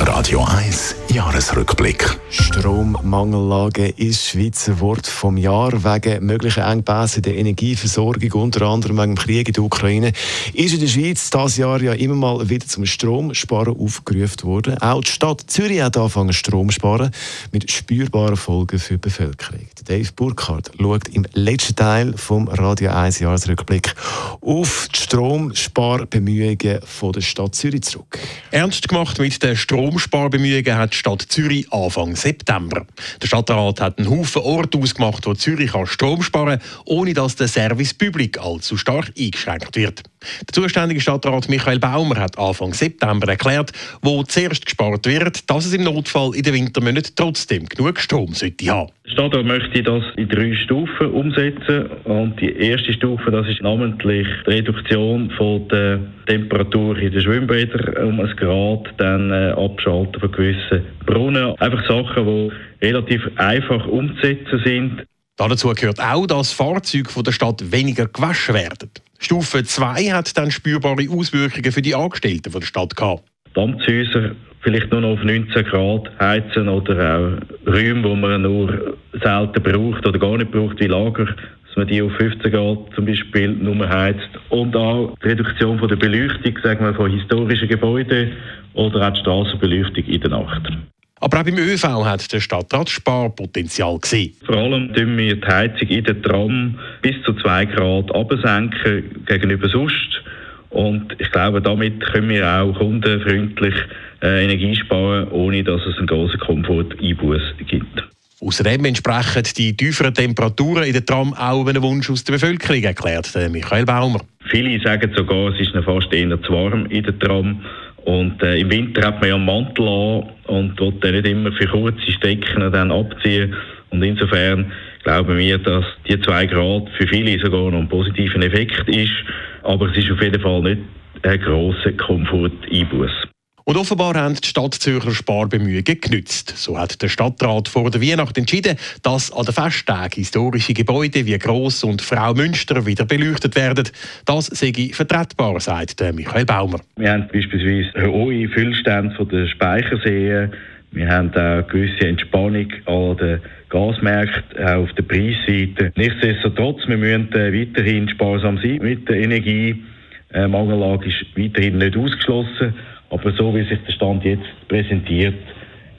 Radio 1 Jahresrückblick. Strommangellage ist Schweizer Wort vom Jahr wegen möglichen Engpässe in der Energieversorgung, unter anderem wegen dem Krieg in der Ukraine. Ist in der Schweiz dieses Jahr ja immer mal wieder zum Stromsparen aufgerufen worden. Auch die Stadt Zürich hat angefangen Strom zu sparen, mit spürbaren Folgen für die Bevölkerung. Dave Burkhardt schaut im letzten Teil vom Radio 1 Jahresrückblick auf die Stromsparbemühungen der Stadt Zürich zurück. Ernst gemacht mit den Stromsparbemühungen hat die Stadt Zürich Anfang September. Der Stadtrat hat einen Haufen Orte ausgemacht, wo Zürich Strom sparen kann, ohne dass der Service Public allzu stark eingeschränkt wird. Der zuständige Stadtrat Michael Baumer hat Anfang September erklärt, wo zuerst gespart wird, dass es im Notfall in den Wintermonaten trotzdem genug Strom sollte haben. Stadtrat möchte das in drei Stufen umsetzen. Und die erste Stufe das ist namentlich die Reduktion von der Temperatur in den Schwimmbädern um ein Grad, dann äh, Abschalten von gewissen Brunnen. Einfach Sachen, die relativ einfach umzusetzen sind. Dazu gehört auch, dass Fahrzeuge von der Stadt weniger gewaschen werden. Stufe 2 hat dann spürbare Auswirkungen für die Angestellten von der Stadt gehabt. Dampfhäuser vielleicht nur noch auf 19 Grad heizen oder auch Räume, wo man nur selten braucht oder gar nicht braucht, wie Lager, dass man die auf 15 Grad zum Beispiel nur heizt. Und auch die Reduktion von der Beleuchtung, sagen wir, von historischen Gebäuden oder auch die Straßenbeleuchtung in der Nacht. Aber auch beim ÖV hat der Stadtrat Sparpotenzial gesehen. Vor allem tun wir die Heizung in der Tram bis zu 2 Grad absenken gegenüber sonst. Und ich glaube, damit können wir auch kundenfreundlich äh, Energie sparen, ohne dass es einen großen Komfort-Einbuß gibt. Außerdem entsprechen die tieferen Temperaturen in der Tram auch einem Wunsch aus der Bevölkerung, erklärt Michael Baumer. Viele sagen sogar, es ist fast eher zu warm in der Tram. Und äh, im Winter hat man ja einen Mantel an und will den nicht immer für kurze Strecken dann abziehen. Und insofern glauben wir, dass die zwei Grad für viele sogar noch ein positiver Effekt ist. Aber es ist auf jeden Fall nicht ein grosser Komfort-Einbuß. Und offenbar haben die Stadt Zürcher Sparbemühungen genützt. So hat der Stadtrat vor der Weihnacht entschieden, dass an den Festtagen historische Gebäude wie Gross und Frau Münster wieder beleuchtet werden. Das sei vertretbar, sagt Michael Baumer. Wir haben beispielsweise hohe Füllstände der Speicherseen. Wir haben auch gewisse Entspannung an den Gasmärkten, auch auf der Preisseite. Nichtsdestotrotz, wir müssen äh, weiterhin sparsam sein mit der Energie. Mangellage ist weiterhin nicht ausgeschlossen. Aber so wie sich der Stand jetzt präsentiert,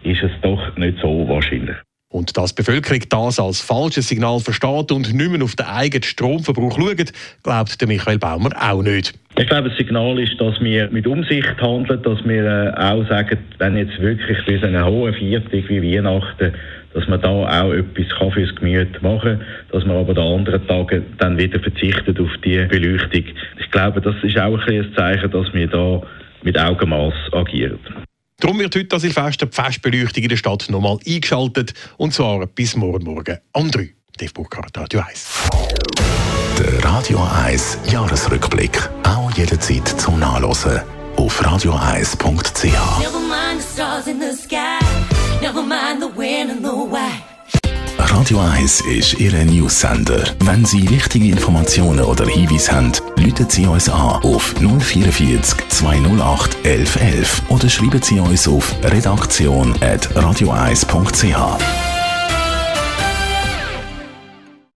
ist es doch nicht so wahrscheinlich. Und dass die Bevölkerung das als falsches Signal versteht und nicht mehr auf den eigenen Stromverbrauch schaut, glaubt Michael Baumer auch nicht. Ich glaube, das Signal ist, dass wir mit Umsicht handeln, dass wir äh, auch sagen, wenn jetzt wirklich bis eine hohe Viertig wie Weihnachten, dass man da auch etwas kann fürs Gemüt machen dass man aber an anderen Tagen dann wieder verzichtet auf die Beleuchtung. Ich glaube, das ist auch ein, ein Zeichen, dass wir da mit Augenmaß agieren. Darum wird heute das Silvester die Festbeleuchtung in der Stadt nochmal eingeschaltet. Und zwar bis morgen Morgen um 3. Dave Burkhardt, Radio 1. Der Radio 1 Jahresrückblick. Auch jederzeit zum Nachlesen auf radio1.ch. Never mind the stars in the sky. Never mind the when and the why. Radio 1 ist Ihre News-Sender. Wenn Sie wichtige Informationen oder Hinweise haben, rufen Sie uns an auf 044 208 1111 oder schreiben Sie uns auf redaktion.radio1.ch.